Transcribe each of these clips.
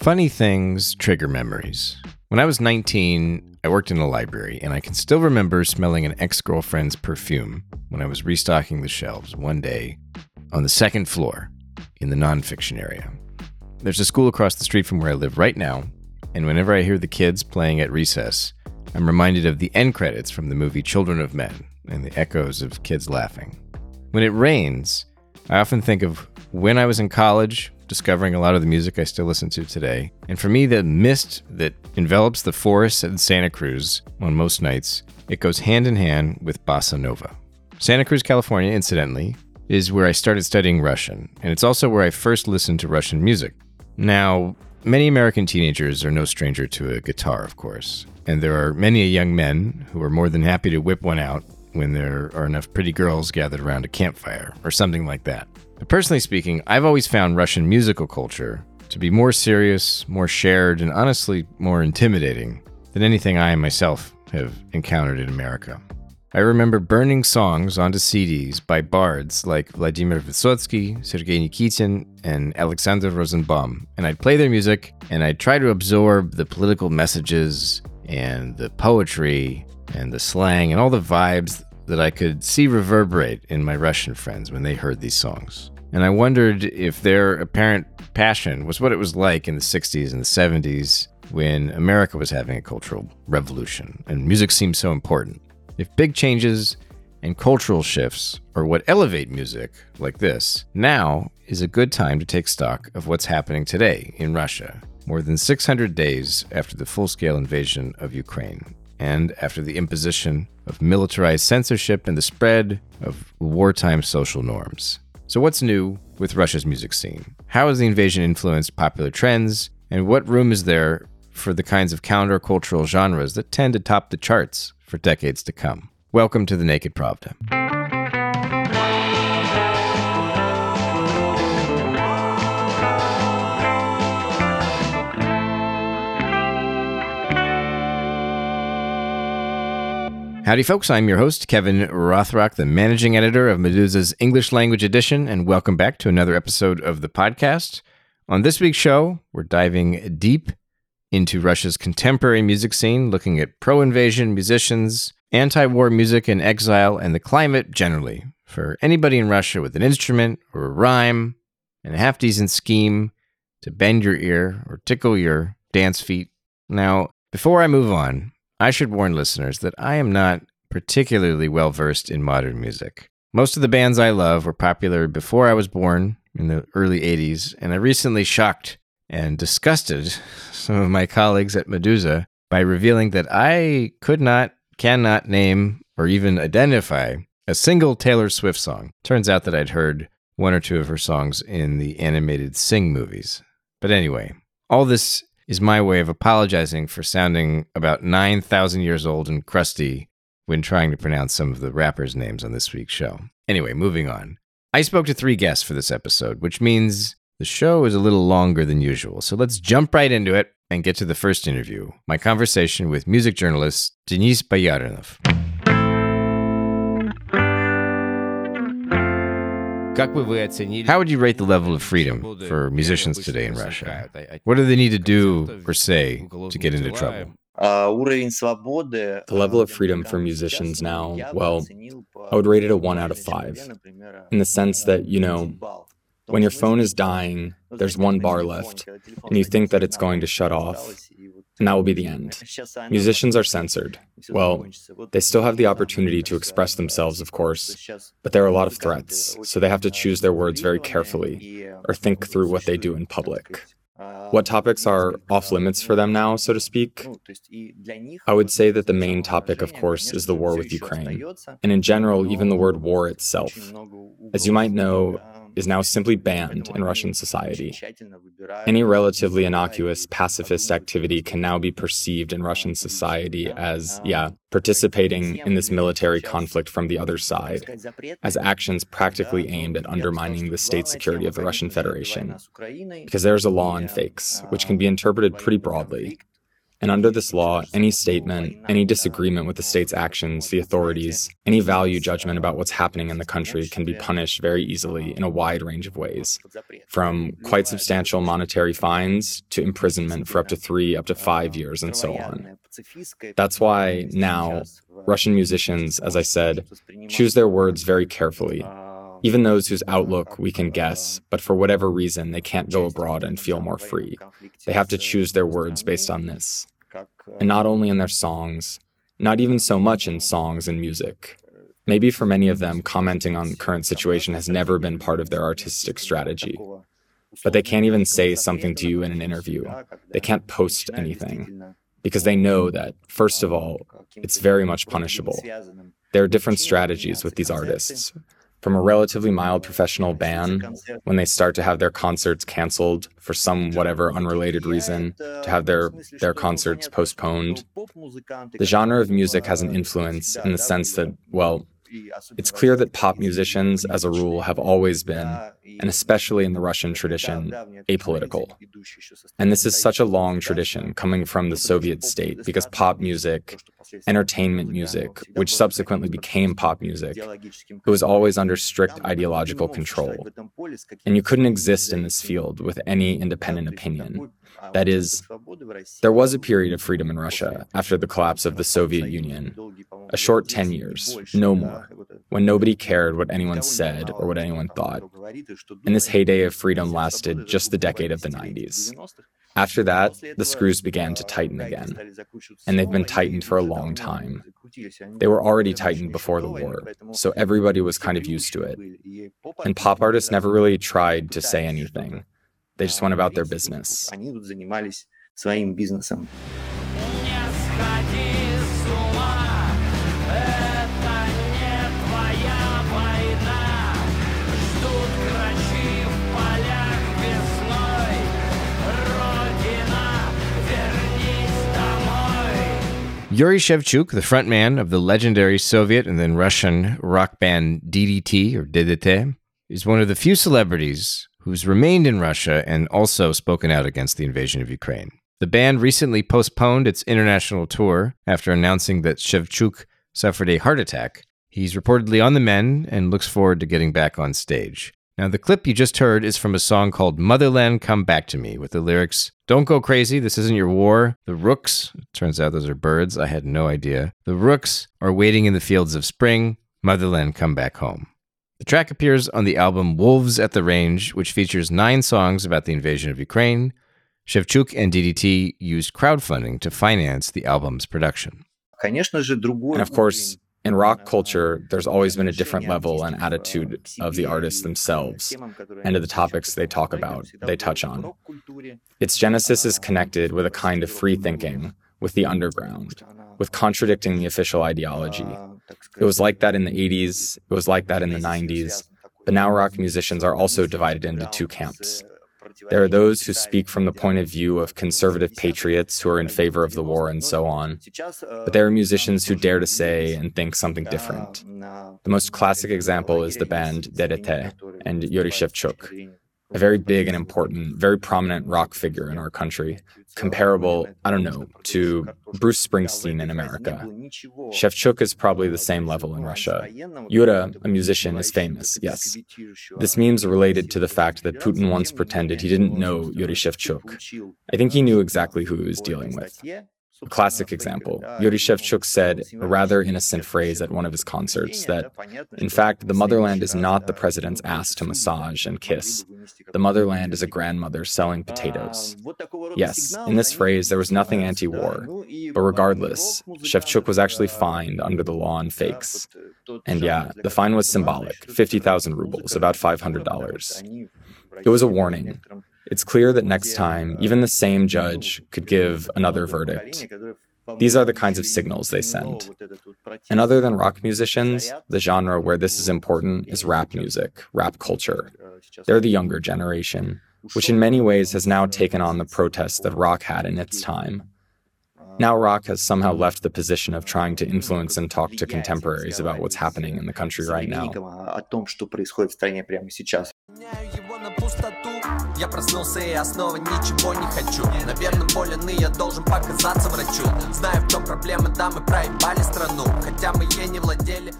Funny things trigger memories. When I was 19, I worked in a library, and I can still remember smelling an ex girlfriend's perfume when I was restocking the shelves one day on the second floor in the nonfiction area. There's a school across the street from where I live right now, and whenever I hear the kids playing at recess, I'm reminded of the end credits from the movie Children of Men and the echoes of kids laughing. When it rains, I often think of when I was in college, discovering a lot of the music I still listen to today. And for me, the mist that envelops the forests in Santa Cruz on most nights, it goes hand in hand with bossa nova. Santa Cruz, California, incidentally, is where I started studying Russian, and it's also where I first listened to Russian music. Now, many American teenagers are no stranger to a guitar, of course, and there are many young men who are more than happy to whip one out when there are enough pretty girls gathered around a campfire or something like that. Personally speaking, I've always found Russian musical culture to be more serious, more shared, and honestly more intimidating than anything I myself have encountered in America. I remember burning songs onto CDs by bards like Vladimir Vysotsky, Sergei Nikitin, and Alexander Rosenbaum, and I'd play their music and I'd try to absorb the political messages and the poetry and the slang and all the vibes that I could see reverberate in my Russian friends when they heard these songs. And I wondered if their apparent passion was what it was like in the 60s and the 70s when America was having a cultural revolution and music seemed so important. If big changes and cultural shifts are what elevate music like this, now is a good time to take stock of what's happening today in Russia, more than 600 days after the full scale invasion of Ukraine and after the imposition of militarized censorship and the spread of wartime social norms. So, what's new with Russia's music scene? How has the invasion influenced popular trends? And what room is there for the kinds of countercultural genres that tend to top the charts for decades to come? Welcome to the Naked Pravda. Howdy, folks. I'm your host, Kevin Rothrock, the managing editor of Meduza's English language edition, and welcome back to another episode of the podcast. On this week's show, we're diving deep into Russia's contemporary music scene, looking at pro invasion musicians, anti war music in exile, and the climate generally. For anybody in Russia with an instrument or a rhyme and a half decent scheme to bend your ear or tickle your dance feet. Now, before I move on, I should warn listeners that I am not particularly well versed in modern music. Most of the bands I love were popular before I was born in the early 80s, and I recently shocked and disgusted some of my colleagues at Meduza by revealing that I could not, cannot name, or even identify a single Taylor Swift song. Turns out that I'd heard one or two of her songs in the animated Sing movies. But anyway, all this is my way of apologizing for sounding about 9,000 years old and crusty when trying to pronounce some of the rappers' names on this week's show. Anyway, moving on. I spoke to three guests for this episode, which means the show is a little longer than usual. So let's jump right into it and get to the first interview my conversation with music journalist Denis Boyarinov. How would you rate the level of freedom for musicians today in Russia? What do they need to do or say to get into trouble? The level of freedom for musicians now, well, I would rate it a one out of five. In the sense that, you know, when your phone is dying, there's one bar left, and you think that it's going to shut off, and that will be the end. Musicians are censored. Well, they still have the opportunity to express themselves, of course, but there are a lot of threats, so they have to choose their words very carefully or think through what they do in public. What topics are off limits for them now, so to speak? I would say that the main topic, of course, is the war with Ukraine, and in general, even the word war itself. As you might know, is now simply banned in Russian society. Any relatively innocuous pacifist activity can now be perceived in Russian society as, yeah, participating in this military conflict from the other side, as actions practically aimed at undermining the state security of the Russian Federation. Because there's a law on fakes, which can be interpreted pretty broadly. And under this law, any statement, any disagreement with the state's actions, the authorities, any value judgment about what's happening in the country can be punished very easily in a wide range of ways, from quite substantial monetary fines to imprisonment for up to three, up to five years, and so on. That's why now Russian musicians, as I said, choose their words very carefully even those whose outlook we can guess, but for whatever reason they can't go abroad and feel more free. They have to choose their words based on this. And not only in their songs, not even so much in songs and music. Maybe for many of them, commenting on the current situation has never been part of their artistic strategy. But they can't even say something to you in an interview. They can't post anything because they know that, first of all, it's very much punishable. There are different strategies with these artists from a relatively mild professional ban when they start to have their concerts canceled for some whatever unrelated reason to have their their concerts postponed. The genre of music has an influence in the sense that well it's clear that pop musicians, as a rule, have always been, and especially in the Russian tradition, apolitical. And this is such a long tradition coming from the Soviet state because pop music, entertainment music, which subsequently became pop music, it was always under strict ideological control. And you couldn't exist in this field with any independent opinion. That is, there was a period of freedom in Russia after the collapse of the Soviet Union, a short 10 years, no more, when nobody cared what anyone said or what anyone thought. And this heyday of freedom lasted just the decade of the 90s. After that, the screws began to tighten again, and they've been tightened for a long time. They were already tightened before the war, so everybody was kind of used to it. And pop artists never really tried to say anything. They just went about their business. Yuri Shevchuk, the frontman of the legendary Soviet and then Russian rock band DDT or DDT, is one of the few celebrities who's remained in Russia and also spoken out against the invasion of Ukraine. The band recently postponed its international tour after announcing that Shevchuk suffered a heart attack. He's reportedly on the mend and looks forward to getting back on stage. Now, the clip you just heard is from a song called Motherland Come Back to Me with the lyrics Don't go crazy, this isn't your war. The rooks, turns out those are birds, I had no idea. The rooks are waiting in the fields of spring. Motherland Come Back Home. The track appears on the album Wolves at the Range, which features nine songs about the invasion of Ukraine. Shevchuk and DDT used crowdfunding to finance the album's production. And of course, in rock culture, there's always been a different level and attitude of the artists themselves and of the topics they talk about, they touch on. Its genesis is connected with a kind of free thinking, with the underground, with contradicting the official ideology. It was like that in the 80s, it was like that in the 90s, but now rock musicians are also divided into two camps. There are those who speak from the point of view of conservative patriots who are in favor of the war and so on. But there are musicians who dare to say and think something different. The most classic example is the band DDT and Yuri Shevchuk, a very big and important, very prominent rock figure in our country, comparable, I don't know, to Bruce Springsteen in America. Shevchuk is probably the same level in Russia. Yura, a musician, is famous, yes. This meme's related to the fact that Putin once pretended he didn't know Yuri Shevchuk. I think he knew exactly who he was dealing with. A classic example. Yuri Shevchuk said a rather innocent phrase at one of his concerts that, in fact, the motherland is not the president's ass to massage and kiss. The motherland is a grandmother selling potatoes. Yes, in this phrase, there was nothing anti war. But regardless, Shevchuk was actually fined under the law on fakes. And yeah, the fine was symbolic 50,000 rubles, about $500. It was a warning. It's clear that next time, even the same judge could give another verdict. These are the kinds of signals they send. And other than rock musicians, the genre where this is important is rap music, rap culture. They're the younger generation, which in many ways has now taken on the protest that rock had in its time. Now, rock has somehow left the position of trying to influence and talk to contemporaries about what's happening in the country right now. Я проснулся и основы ничего не хочу Наверное, болен и я должен показаться врачу Знаю, в чем проблема, да, мы проебали страну Хотя мы ей не владели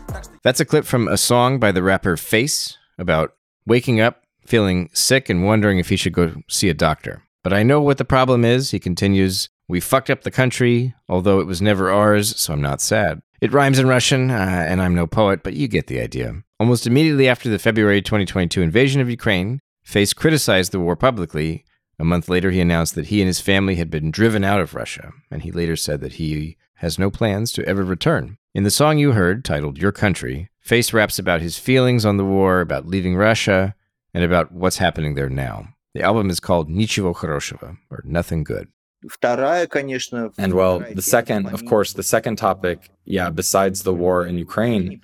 That's a clip from a song by the rapper Face about waking up, feeling sick, and wondering if he should go see a doctor. But I know what the problem is, he continues. We fucked up the country, although it was never ours, so I'm not sad. It rhymes in Russian, uh, and I'm no poet, but you get the idea. Almost immediately after the February 2022 invasion of Ukraine, Face criticized the war publicly. A month later, he announced that he and his family had been driven out of Russia, and he later said that he has no plans to ever return. In the song you heard, titled Your Country, Face raps about his feelings on the war, about leaving Russia, and about what's happening there now. The album is called Ничего хорошего, or Nothing Good. And well, the second, of course, the second topic, yeah, besides the war in Ukraine,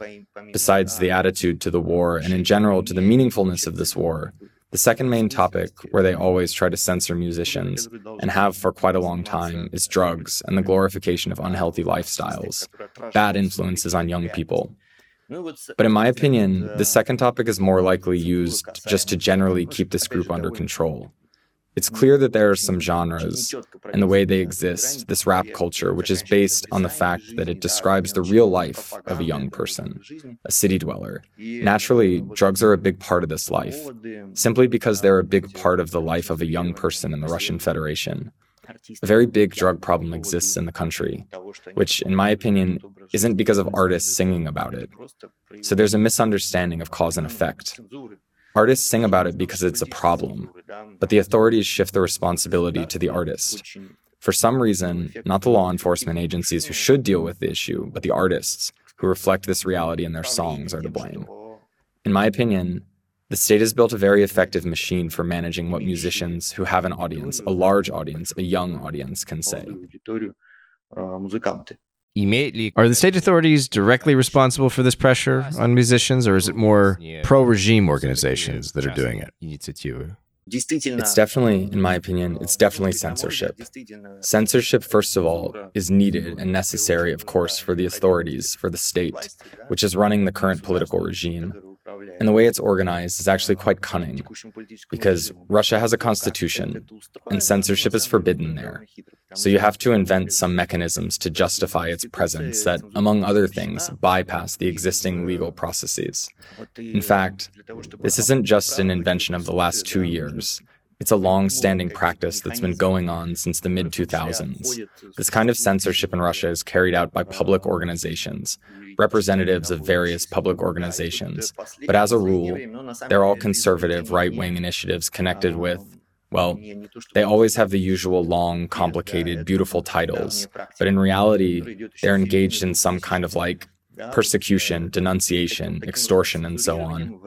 besides the attitude to the war and in general to the meaningfulness of this war, the second main topic, where they always try to censor musicians, and have for quite a long time, is drugs and the glorification of unhealthy lifestyles, bad influences on young people. But in my opinion, the second topic is more likely used just to generally keep this group under control. It's clear that there are some genres and the way they exist, this rap culture, which is based on the fact that it describes the real life of a young person, a city dweller. Naturally, drugs are a big part of this life, simply because they're a big part of the life of a young person in the Russian Federation. A very big drug problem exists in the country, which, in my opinion, isn't because of artists singing about it. So there's a misunderstanding of cause and effect. Artists sing about it because it's a problem, but the authorities shift the responsibility to the artist. For some reason, not the law enforcement agencies who should deal with the issue, but the artists who reflect this reality in their songs are to blame. In my opinion, the state has built a very effective machine for managing what musicians who have an audience, a large audience, a young audience, can say. Are the state authorities directly responsible for this pressure on musicians, or is it more pro regime organizations that are doing it? It's definitely, in my opinion, it's definitely censorship. Censorship, first of all, is needed and necessary, of course, for the authorities, for the state, which is running the current political regime. And the way it's organized is actually quite cunning, because Russia has a constitution, and censorship is forbidden there. So you have to invent some mechanisms to justify its presence that, among other things, bypass the existing legal processes. In fact, this isn't just an invention of the last two years. It's a long standing practice that's been going on since the mid 2000s. This kind of censorship in Russia is carried out by public organizations, representatives of various public organizations. But as a rule, they're all conservative right wing initiatives connected with, well, they always have the usual long, complicated, beautiful titles. But in reality, they're engaged in some kind of like persecution, denunciation, extortion, and so on.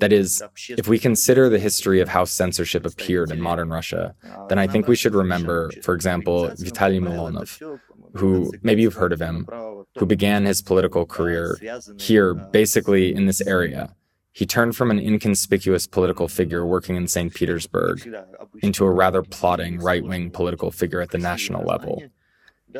That is, if we consider the history of how censorship appeared in modern Russia, then I think we should remember, for example, Vitaly Milonov, who maybe you've heard of him, who began his political career here, basically in this area. He turned from an inconspicuous political figure working in St. Petersburg into a rather plotting right wing political figure at the national level.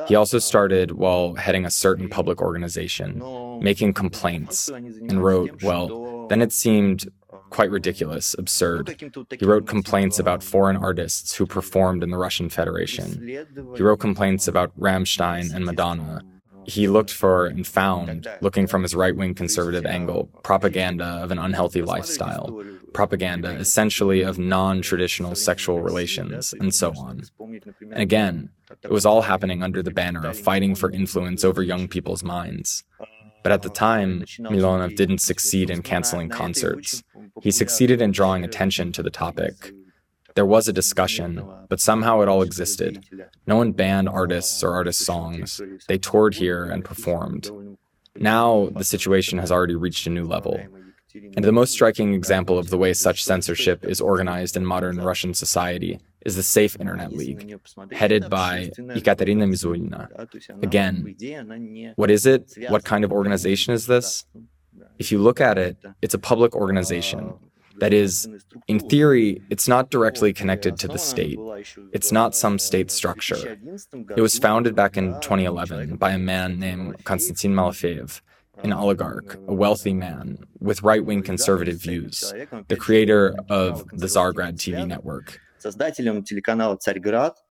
He also started while heading a certain public organization, making complaints, and wrote, well, then it seemed quite ridiculous, absurd. He wrote complaints about foreign artists who performed in the Russian Federation. He wrote complaints about Rammstein and Madonna. He looked for and found, looking from his right wing conservative angle, propaganda of an unhealthy lifestyle, propaganda essentially of non traditional sexual relations, and so on. And again, it was all happening under the banner of fighting for influence over young people's minds. But at the time, Milonov didn't succeed in canceling concerts. He succeeded in drawing attention to the topic. There was a discussion, but somehow it all existed. No one banned artists or artists' songs. They toured here and performed. Now, the situation has already reached a new level. And the most striking example of the way such censorship is organized in modern Russian society is the Safe Internet League, headed by Ekaterina Mizulina. Again, what is it? What kind of organization is this? If you look at it, it's a public organization. That is, in theory, it's not directly connected to the state. It's not some state structure. It was founded back in 2011 by a man named Konstantin Malafeyev, an oligarch, a wealthy man with right wing conservative views, the creator of the Tsargrad TV network.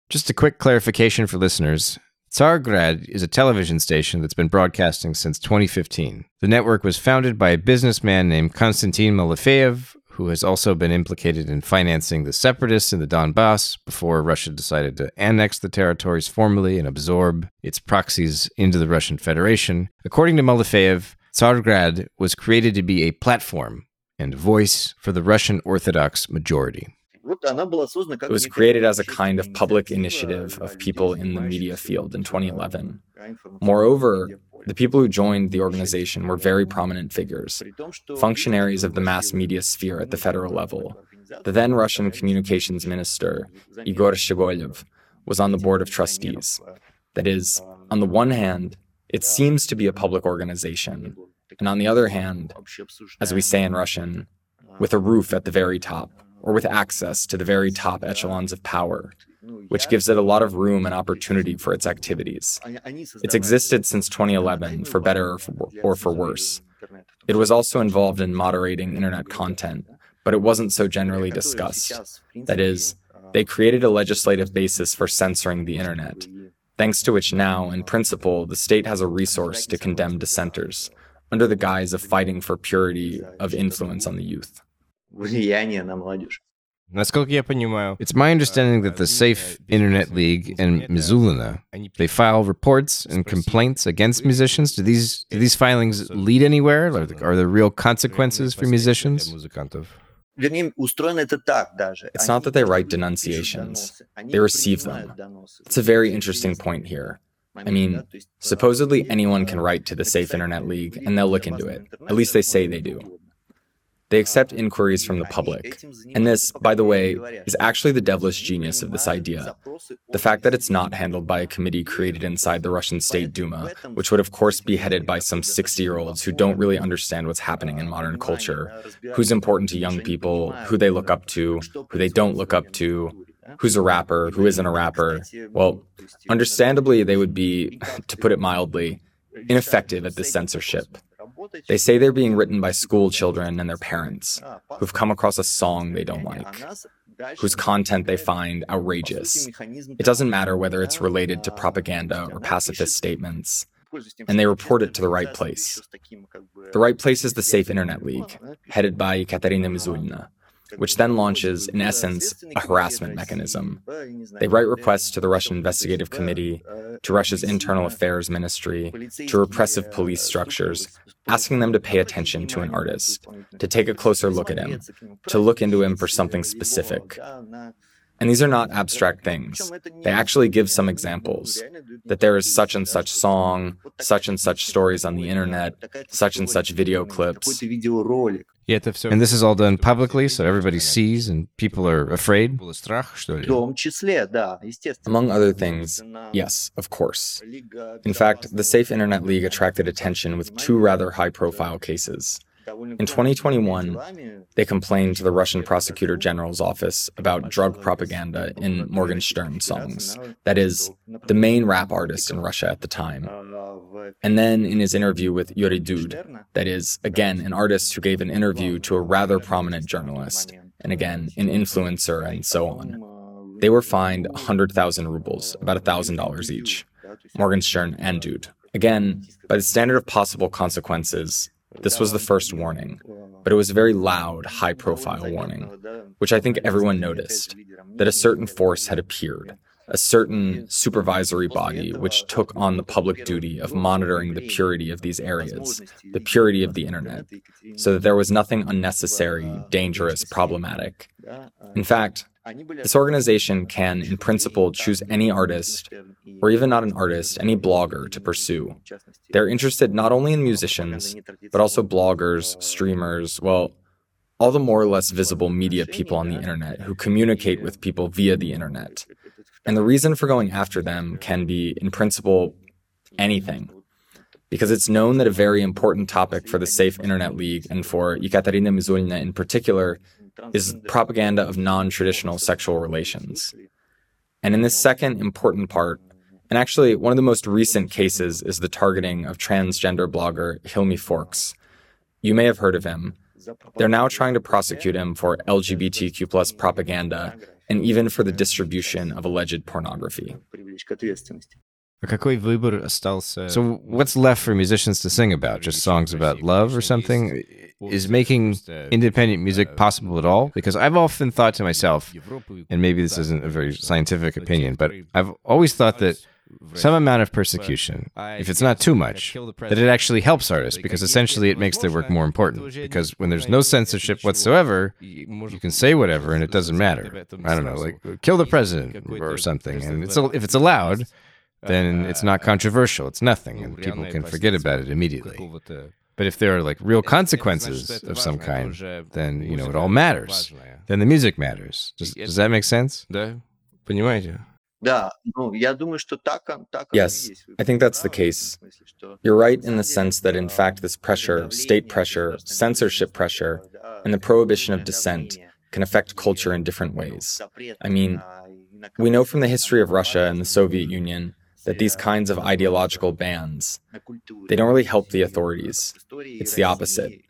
Just a quick clarification for listeners. Tsargrad is a television station that's been broadcasting since 2015. The network was founded by a businessman named Konstantin Malafeyev, who has also been implicated in financing the separatists in the Donbass before Russia decided to annex the territories formally and absorb its proxies into the Russian Federation. According to Malafeyev, Tsargrad was created to be a platform and voice for the Russian Orthodox majority. It was created as a kind of public initiative of people in the media field in 2011. Moreover, the people who joined the organization were very prominent figures, functionaries of the mass media sphere at the federal level. The then Russian communications minister, Igor Shchegolev, was on the board of trustees. That is, on the one hand, it seems to be a public organization, and on the other hand, as we say in Russian, with a roof at the very top, or with access to the very top echelons of power, which gives it a lot of room and opportunity for its activities. It's existed since 2011, for better or for, or for worse. It was also involved in moderating internet content, but it wasn't so generally discussed. That is, they created a legislative basis for censoring the internet, thanks to which now, in principle, the state has a resource to condemn dissenters, under the guise of fighting for purity of influence on the youth Насколько я понимаю, it's my understanding that the Safe Internet League and Mizulina they file reports and complaints against musicians. Do these do these filings lead anywhere? Are there, are there real consequences for musicians? It's not that they write denunciations, they receive them. It's a very interesting point here. I mean, supposedly anyone can write to the Safe Internet League and they'll look into it. At least they say they do. They accept inquiries from the public. And this, by the way, is actually the devilish genius of this idea. The fact that it's not handled by a committee created inside the Russian State Duma, which would of course be headed by some 60 year olds who don't really understand what's happening in modern culture, who's important to young people, who they look up to, who they don't look up to, who's a rapper, who isn't a rapper. Well, understandably, they would be, to put it mildly, ineffective at this censorship. They say they're being written by school children and their parents who've come across a song they don't like, whose content they find outrageous. It doesn't matter whether it's related to propaganda or pacifist statements. And they report it to the right place. The right place is the Safe Internet League, headed by Ekaterina Mizulina which then launches, in essence, a harassment mechanism. They write requests to the Russian Investigative Committee, to Russia's Internal Affairs Ministry, to repressive police structures, asking them to pay attention to an artist, to take a closer look at him, to look into him for something specific. And these are not abstract things. They actually give some examples that there is such and such song, such and such stories on the internet, such and such video clips. And this is all done publicly so everybody sees and people are afraid? Among other things, yes, of course. In fact, the Safe Internet League attracted attention with two rather high profile cases. In 2021, they complained to the Russian Prosecutor General's office about drug propaganda in Morgenstern songs, that is, the main rap artist in Russia at the time. And then in his interview with Yuri Dud, that is, again, an artist who gave an interview to a rather prominent journalist, and again, an influencer, and so on. They were fined 100,000 rubles, about $1,000 each, Morgenstern and Dud. Again, by the standard of possible consequences, this was the first warning, but it was a very loud, high profile warning, which I think everyone noticed that a certain force had appeared, a certain supervisory body which took on the public duty of monitoring the purity of these areas, the purity of the internet, so that there was nothing unnecessary, dangerous, problematic. In fact, this organization can, in principle, choose any artist, or even not an artist, any blogger to pursue. They're interested not only in musicians, but also bloggers, streamers, well, all the more or less visible media people on the internet who communicate with people via the internet. And the reason for going after them can be, in principle, anything. Because it's known that a very important topic for the Safe Internet League and for Ekaterina Mizulina in particular is propaganda of non traditional sexual relations. And in this second important part, And actually, one of the most recent cases is the targeting of transgender blogger Hilmi Forks. You may have heard of him. They're now trying to prosecute him for LGBTQ plus propaganda and even for the distribution of alleged pornography. So, what's left for musicians to sing about? Just songs about love or something? Is making independent music possible at all? Because I've often thought to myself, and maybe this isn't a very scientific opinion, but I've always thought that some amount of persecution, if it's not too much, that it actually helps artists because essentially it makes their work more important. Because when there's no censorship whatsoever, you can say whatever and it doesn't matter. I don't know, like kill the president or something. And it's if it's allowed, then it's not controversial. It's nothing, and people can forget about it immediately. But if there are like real consequences of some kind, then you know it all matters. Then the music matters. Does, does that make sense? Понимаете? Yes, I think that's the case. You're right in the sense that, in fact, this pressure, state pressure, censorship pressure, and the prohibition of dissent can affect culture in different ways. I mean, we know from the history of Russia and the Soviet Union that these kinds of ideological bans, they don't really help the authorities. It's the opposite.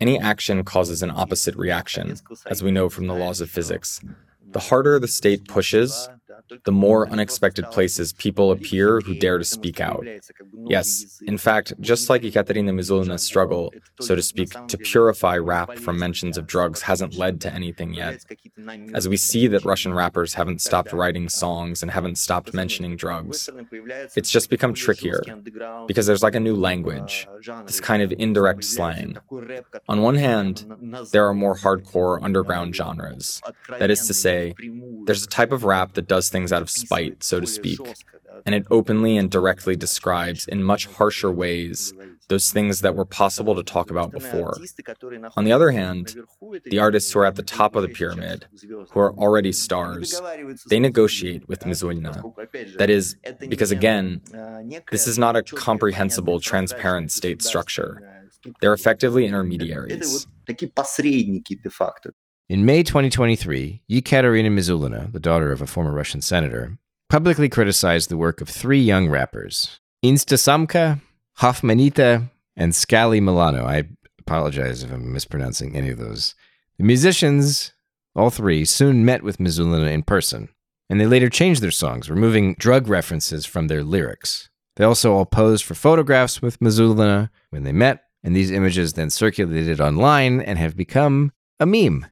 Any action causes an opposite reaction, as we know from the laws of physics. The harder the state pushes, the more unexpected places people appear who dare to speak out. Yes, in fact, just like Ekaterina Mizulina's struggle, so to speak, to purify rap from mentions of drugs hasn't led to anything yet, as we see that Russian rappers haven't stopped writing songs and haven't stopped mentioning drugs, it's just become trickier because there's like a new language, this kind of indirect slang. On one hand, there are more hardcore underground genres. That is to say, there's a type of rap that does things out of spite, so to speak, and it openly and directly describes in much harsher ways those things that were possible to talk about before. On the other hand, the artists who are at the top of the pyramid, who are already stars, they negotiate with Mizulina. That is, because again, this is not a comprehensible, transparent state structure. They're effectively intermediaries. In May 2023, Yekaterina Mizulina, the daughter of a former Russian senator, publicly criticized the work of three young rappers, Instasamka, Hofmannita, and Scally Milano. I apologize if I'm mispronouncing any of those. The musicians, all three, soon met with Mizulina in person, and they later changed their songs, removing drug references from their lyrics. They also all posed for photographs with Mizulina when they met, and these images then circulated online and have become a meme.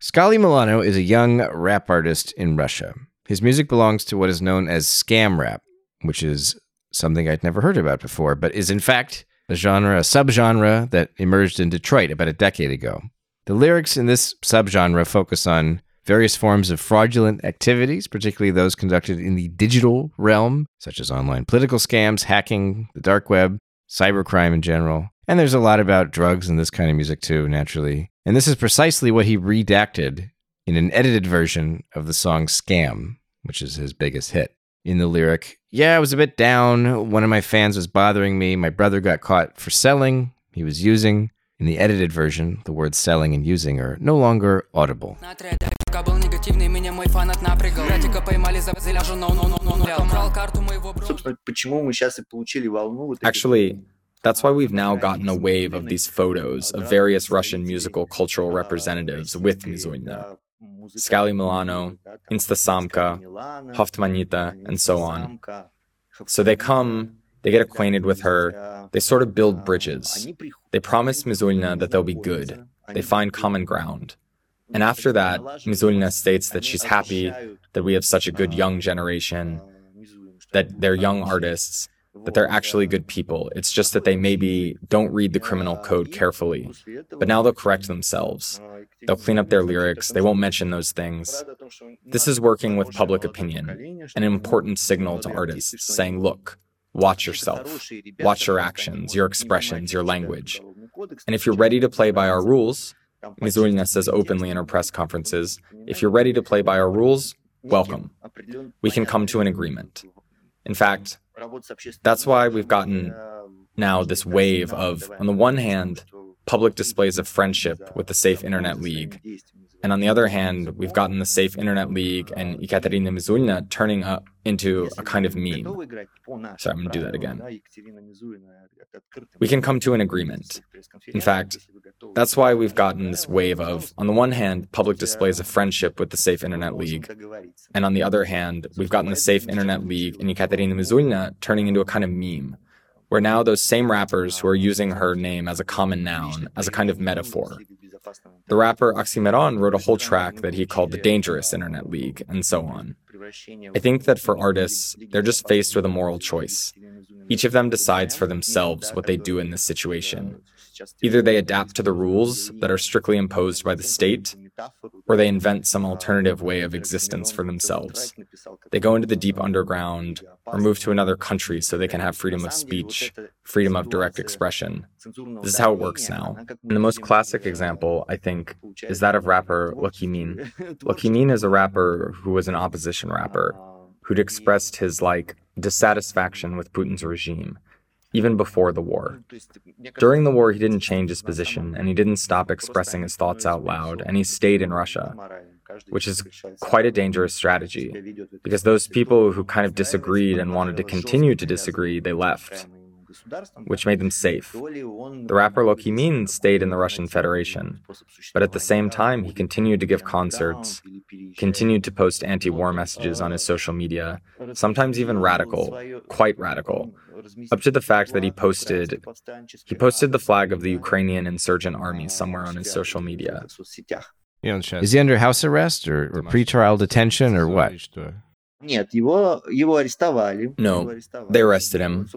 Scally Milano is a young rap artist in Russia. His music belongs to what is known as scam rap, which is something I'd never heard about before, but is in fact a genre, a subgenre that emerged in Detroit about a decade ago. The lyrics in this subgenre focus on various forms of fraudulent activities, particularly those conducted in the digital realm, such as online political scams, hacking, the dark web, cybercrime in general. And there's a lot about drugs in this kind of music too, naturally. And this is precisely what he redacted in an edited version of the song Scam, which is his biggest hit. In the lyric, yeah, I was a bit down. One of my fans was bothering me. My brother got caught for selling. He was using. In the edited version, the words selling and using are no longer audible. Actually, that's why we've now gotten a wave of these photos of various Russian musical cultural representatives with Mizulina. Scally Milano, Instasamka, Hofmannita, and so on. So they come, they get acquainted with her, they sort of build bridges. They promise Mizulina that they'll be good. They find common ground. And after that, Mizulina states that she's happy that we have such a good young generation, that they're young artists, that they're actually good people. It's just that they maybe don't read the criminal code carefully. But now they'll correct themselves. They'll clean up their lyrics. They won't mention those things. This is working with public opinion, an important signal to artists saying, look, watch yourself, watch your actions, your expressions, your language. And if you're ready to play by our rules, Mizulina says openly in her press conferences, if you're ready to play by our rules, welcome. We can come to an agreement. In fact, that's why we've gotten now this wave of, on the one hand, public displays of friendship with the Safe Internet League, And on the other hand, we've gotten the Safe Internet League and Ekaterina Mizulina turning up into a kind of meme. Sorry, I'm going to do that again. We can come to an agreement. In fact, that's why we've gotten this wave of, on the one hand, public displays of friendship with the Safe Internet League, and on the other hand, we've gotten the Safe Internet League and Ekaterina Mizulina turning into a kind of meme where now those same rappers who are using her name as a common noun, as a kind of metaphor, the rapper Oxxxymiron wrote a whole track that he called the Dangerous Internet League, and so on. I think that for artists, they're just faced with a moral choice. Each of them decides for themselves what they do in this situation. Either they adapt to the rules that are strictly imposed by the state, or they invent some alternative way of existence for themselves. They go into the deep underground or move to another country so they can have freedom of speech, freedom of direct expression. This is how it works now. And the most classic example, I think, is that of rapper Lucky. Loqiemean is a rapper who was an opposition rapper who'd expressed his like dissatisfaction with Putin's regime even before the war. During the war, he didn't change his position, and he didn't stop expressing his thoughts out loud, and he stayed in Russia, which is quite a dangerous strategy, because those people who kind of disagreed and wanted to continue to disagree, they left which made them safe. The rapper Loqiemean stayed in the Russian Federation, but at the same time, he continued to give concerts, continued to post anti war messages on his social media, sometimes even radical, quite radical, up to the fact that he posted he posted the flag of the Ukrainian insurgent army somewhere on his social media. Is he under house arrest or, or pretrial detention or what? No, they arrested him.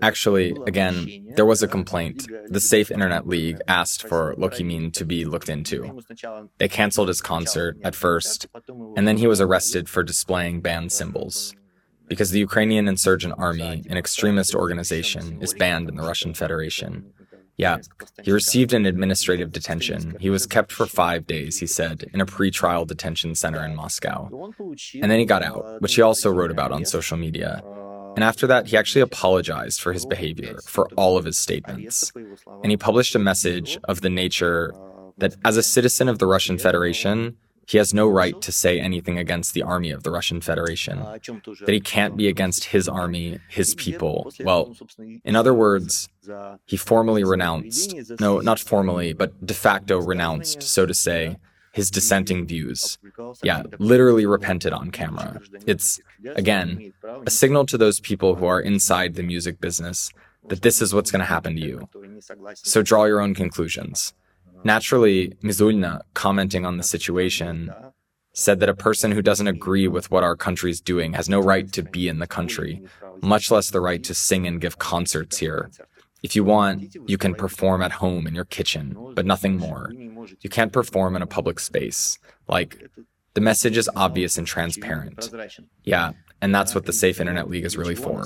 Actually, again, there was a complaint. The Safe Internet League asked for Loqiemean to be looked into. They canceled his concert at first, and then he was arrested for displaying banned symbols. Because the Ukrainian Insurgent Army, an extremist organization, is banned in the Russian Federation. Yeah, he received an administrative detention. He was kept for five days, he said, in a pre-trial detention center in Moscow. And then he got out, which he also wrote about on social media. And after that, he actually apologized for his behavior, for all of his statements. And he published a message of the nature that as a citizen of the Russian Federation, he has no right to say anything against the army of the Russian Federation, that he can't be against his army, his people. Well, in other words, he formally renounced, no, not formally, but de facto renounced, so to say, his dissenting views. Yeah, literally repented on camera. It's, again, a signal to those people who are inside the music business that this is what's going to happen to you. So draw your own conclusions. Naturally, Mizulina, commenting on the situation, said that a person who doesn't agree with what our country's doing has no right to be in the country, much less the right to sing and give concerts here. If you want, you can perform at home in your kitchen, but nothing more. You can't perform in a public space. Like, the message is obvious and transparent. Yeah, and that's what the Safe Internet League is really for.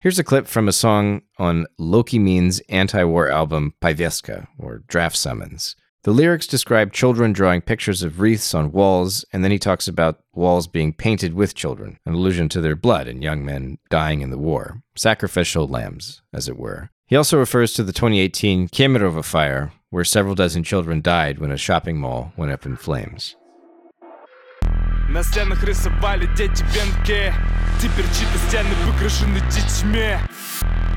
Here's a clip from a song on Loqiemean's anti war album Povestka, or Draft Summons. The lyrics describe children drawing pictures of wreaths on walls, and then he talks about walls being painted with children, an allusion to their blood and young men dying in the war, sacrificial lambs, as it were. He also refers to the 2018 Kemerovo fire, where several dozen children died when a shopping mall went up in flames. На стенах рисовали дети венки Теперь чьи-то стены выкрашены детьми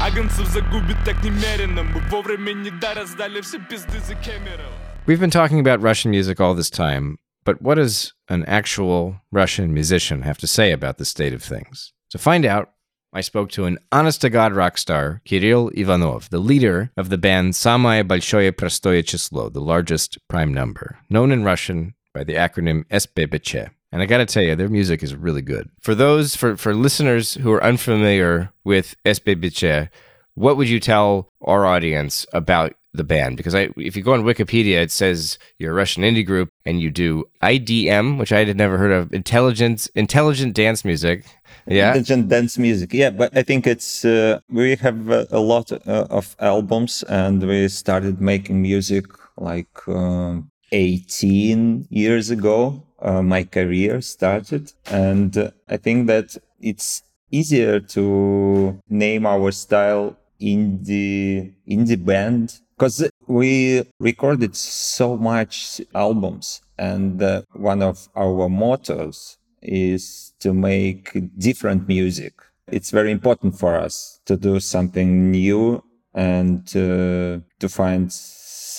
Агнцев загубит так немерено Мы вовремя не да раздали все пизды за Кемеров We've been talking about Russian music all this time, but what does an actual Russian musician have to say about the state of things? To find out, I spoke to an honest to God rock star, Kirill Ivanov, the leader of the band Самое большое простое число, the largest prime number, known in Russian by the acronym SBBC. And I got to tell you, their music is really good. For those, for, for listeners who are unfamiliar with SBBC, what would you tell our audience about the band? Because I, if you go on Wikipedia, it says you're a Russian indie group and you do IDM, which I had never heard of, intelligence, intelligent dance music. Yeah, intelligent dance music. Yeah, but I think it's uh, we have a, a lot uh, of albums, and we started making music like uh, 18 years ago uh, my career started. And uh, I think that it's easier to name our style indie indie band because we recorded so much albums and uh, one of our mottos is to make different music it's very important for us to do something new and uh, to find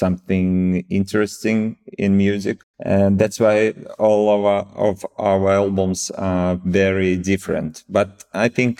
something interesting in music and that's why all of our, of our albums are very different but i think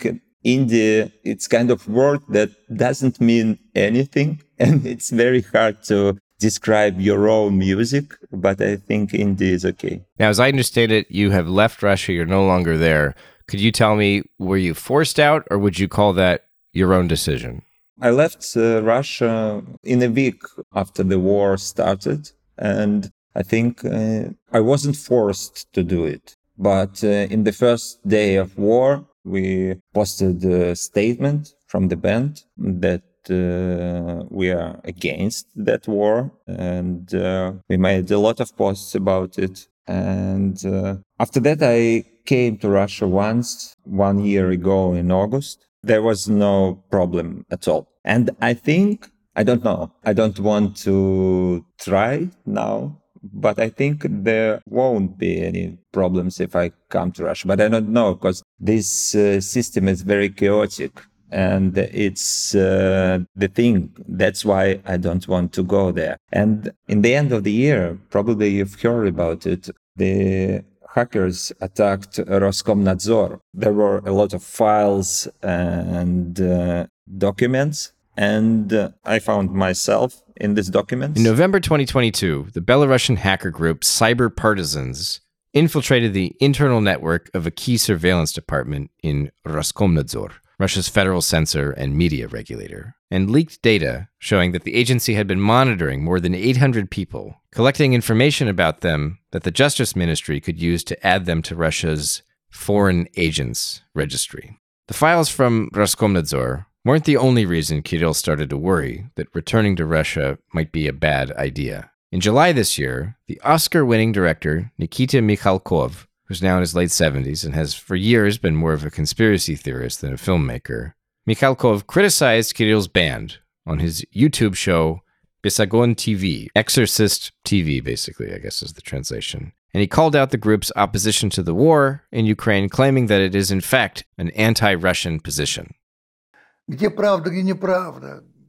indie it's kind of word that doesn't mean anything and it's very hard to describe your own music, but I think indie is okay. Now, as I understand it, you have left Russia, you're no longer there. Could you tell me, were you forced out or would you call that your own decision? I left uh, Russia in a week after the war started, and I think uh, I wasn't forced to do it. But uh, in the first day of war, we posted a statement from the band that uh, we are against that war and uh, we made a lot of posts about it and uh, after that i came to russia once one year ago in august there was no problem at all and i think i don't know i don't want to try now but I think there won't be any problems if I come to Russia. But I don't know because this uh, system is very chaotic and it's uh, the thing that's why i don't want to go there and in the end of the year probably you've heard about it the hackers attacked roskomnadzor there were a lot of files and uh, documents and uh, i found myself in this document in november 2022 the belarusian hacker group cyber partisans infiltrated the internal network of a key surveillance department in roskomnadzor Russia's federal censor and media regulator, and leaked data showing that the agency had been monitoring more than 800 people, collecting information about them that the Justice Ministry could use to add them to Russia's foreign agents registry. The files from Roskomnadzor weren't the only reason Kirill started to worry that returning to Russia might be a bad idea. In July this year, the Oscar winning director Nikita Mikhalkov who's now in his late 70s and has for years been more of a conspiracy theorist than a filmmaker, Mikhalkov criticized Kirill's band on his YouTube show Besogon TV, Exorcist TV, basically, I guess is the translation. And he called out the group's opposition to the war in Ukraine, claiming that it is, in fact, an anti Russian position.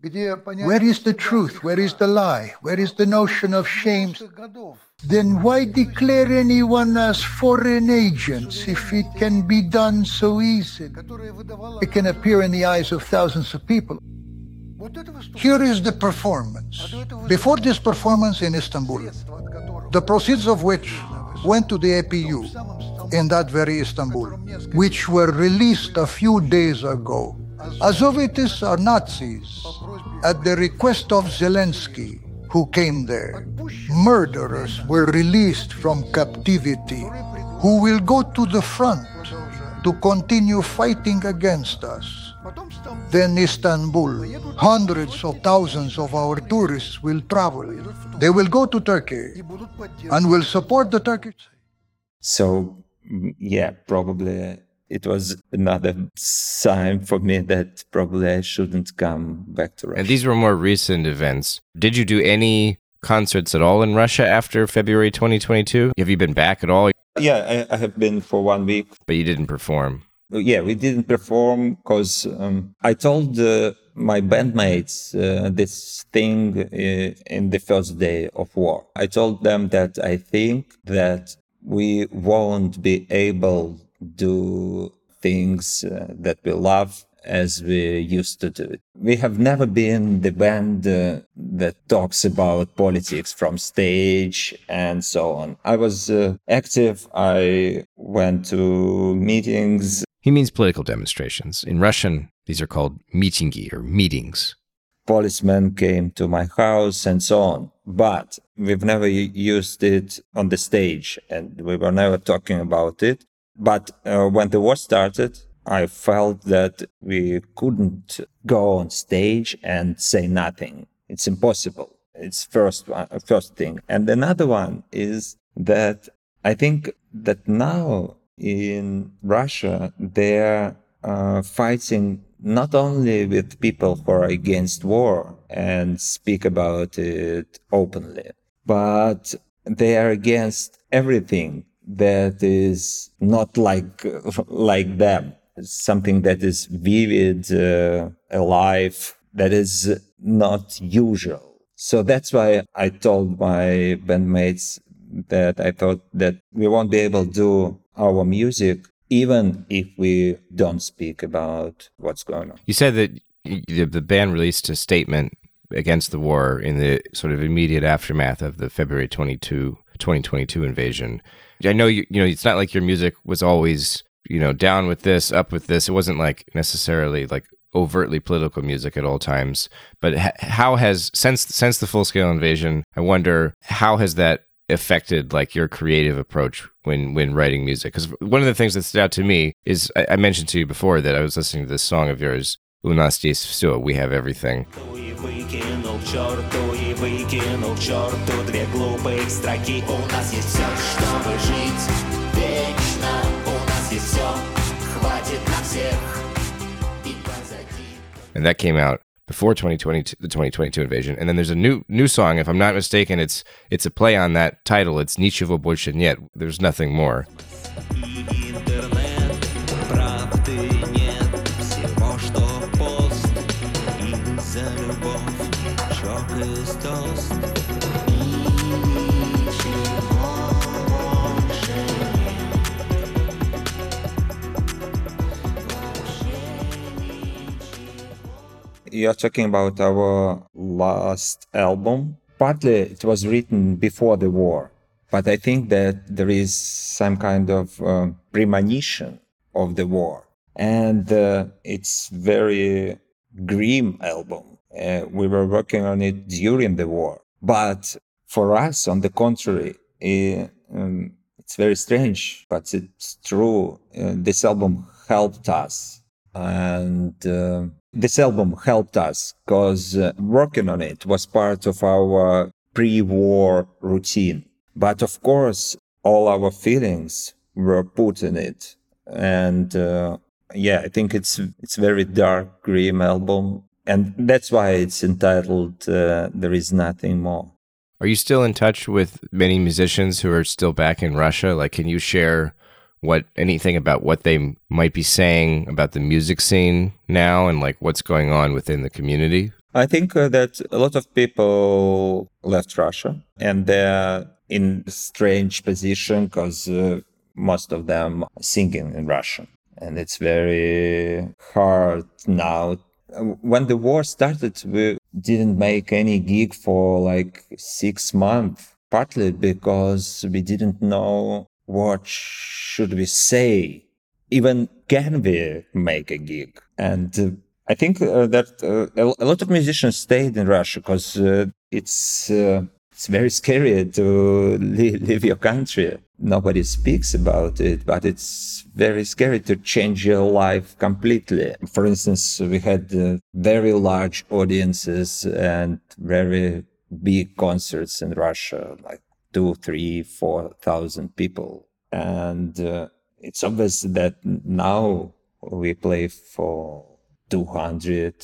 Where is the truth? Where is the lie? Where is the notion of shame? Then why declare anyone as foreign agents if it can be done so easily? It can appear in the eyes of thousands of people. Here is the performance. Before this performance in Istanbul, the proceeds of which went to the APU in that very Istanbul, which were released a few days ago. Azovites are Nazis at the request of Zelensky, who came there. Murderers were released from captivity, who will go to the front to continue fighting against us. Then Istanbul, hundreds of thousands of our tourists will travel. They will go to Turkey and will support the Turkish. So, yeah, probably it was another sign for me that probably I shouldn't come back to Russia. And these were more recent events. Did you do any concerts at all in Russia after February 2022? Have you been back at all? Yeah, I, I have been for one week. But you didn't perform? Yeah, we didn't perform because um, I told uh, my bandmates uh, this thing uh, in the first day of war. I told them that I think that we won't be able do things uh, that we love as we used to do it. We have never been the band uh, that talks about politics from stage and so on. I was uh, active. I went to meetings. He means political demonstrations. In Russian, these are called mitingi or meetings. Policemen came to my house and so on. But we've never used it on the stage and we were never talking about it. But uh, when the war started, I felt that we couldn't go on stage and say nothing. It's impossible. It's first one, first thing. And another one is that I think that now in Russia they're uh, fighting not only with people who are against war and speak about it openly, but they are against everything that is not like like them. Something that is vivid uh, alive that is not usual. So that's why i told my bandmates that i thought that we won't be able to do our music even if we don't speak about what's going on. You said that the band released a statement against the war in the sort of immediate aftermath of the February 22, 2022 invasion. I know you, you know, it's not like your music was always, you know, down with this, up with this. It wasn't like necessarily like overtly political music at all times. But how has since since the full scale invasion, I wonder how has that affected like your creative approach when when writing music? Because one of the things that stood out to me is I, I mentioned to you before that I was listening to this song of yours, "У нас здесь все," we have everything выкинул к черту и выкинул к черту две глупых строки У нас есть все, чтобы жить вечно У нас есть все, хватит на всех и позади And that came out before 2022 the 2022 invasion and then there's a new new song if i'm not mistaken it's it's a play on that title it's ничего больше нет there's nothing more You're talking about our last album. Partly it was written before the war, but I think that there is some kind of uh, premonition of the war. And uh, it's very grim album. Uh, we were working on it during the war. But for us, on the contrary, it, um, it's very strange, but it's true. Uh, this album helped us. And uh, this album helped us because uh, working on it was part of our pre-war routine. But of course, all our feelings were put in it. And uh, yeah, I think it's it's very dark, grim album, and that's why it's entitled uh, "There Is Nothing More." Are you still in touch with many musicians who are still back in Russia? Like, can you share what anything about what they might be saying about the music scene now and like what's going on within the community? I think uh, that a lot of people left Russia and they're in strange position because uh, most of them are singing in Russian. And it's very hard now. When the war started, we didn't make any gig for like six months, partly because we didn't know what should we say? Even can we make a gig? And uh, I think uh, that uh, a lot of musicians stayed in Russia because uh, it's uh, it's very scary to leave, leave, your country. Nobody speaks about it, but it's very scary to change your life completely. For instance, we had uh, very large audiences and very big concerts in Russia, like two, three, four thousand people. And uh, it's obvious that now we play for 200,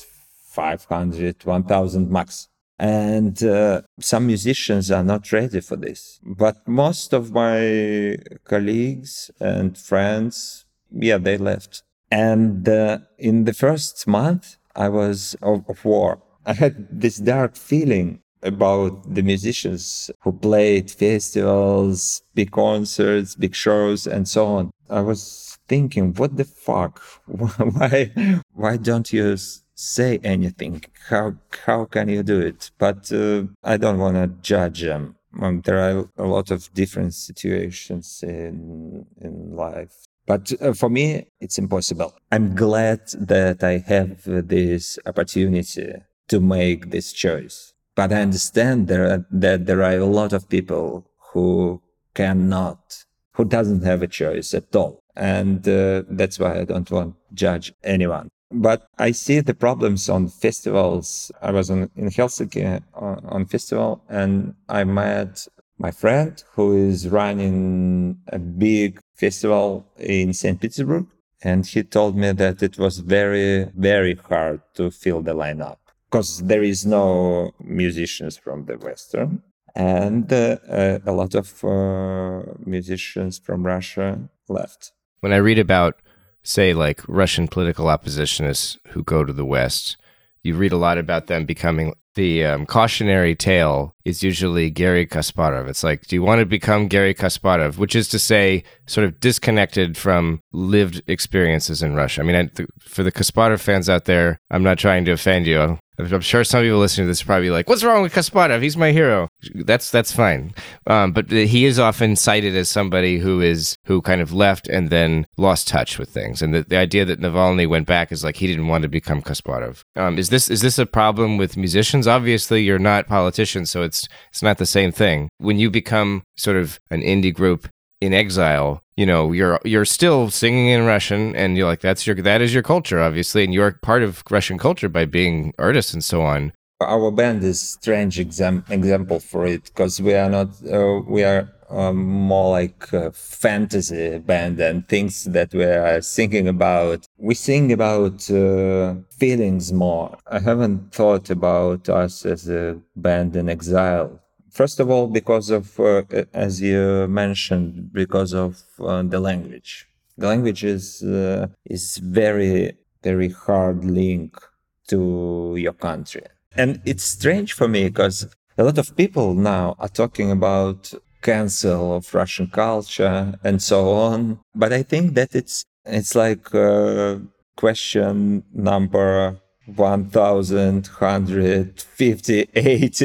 500, 1000 max. And uh, some musicians are not ready for this. But most of my colleagues and friends, yeah, they left. And uh, in the first month I was of, of war, I had this dark feeling about the musicians who played festivals, big concerts, big shows, and so on. I was thinking, what the fuck? why, why don't you say anything? How, how can you do it? But uh, I don't want to judge them. Um, there are a lot of different situations in in life. But uh, for me, it's impossible. I'm glad that I have this opportunity to make this choice but I understand there are, that there are a lot of people who cannot, who doesn't have a choice at all. And uh, that's why I don't want to judge anyone. But I see the problems on festivals. I was on, in Helsinki on, on festival and I met my friend who is running a big festival in St. Petersburg. and he told me that it was very, very hard to fill the lineup because there is no musicians from the Western and uh, uh, a lot of uh, musicians from Russia left. When I read about, say, like Russian political oppositionists who go to the West, you read a lot about them becoming the um, cautionary tale is usually Garry Kasparov. It's like, do you want to become Garry Kasparov? Which is to say, sort of disconnected from lived experiences in Russia. I mean, I, th- for the Kasparov fans out there, I'm not trying to offend you. I'm sure some people listening to this are probably like, "What's wrong with Kasparov? He's my hero." That's that's fine, um, but he is often cited as somebody who is who kind of left and then lost touch with things. And the, the idea that Navalny went back is like he didn't want to become Kasparov. Um, is this is this a problem with musicians? Obviously, you're not politicians, so it's it's not the same thing. When you become sort of an indie group in exile, you know, you're you're still singing in Russian, and you're like that's your that is your culture, obviously, and you're part of Russian culture by being artists and so on. Our band is strange exam- example for it because we are not uh, we are um, more like a fantasy band and things that we are thinking about. We sing about uh, feelings more. I haven't thought about us as a band in exile First of all, because of, uh, as you mentioned, because of uh, the language. The language is uh, is very very hard link to your country, and it's strange for me because a lot of people now are talking about cancel of Russian culture and so on. But I think that it's it's like uh, question number one thousand hundred fifty eight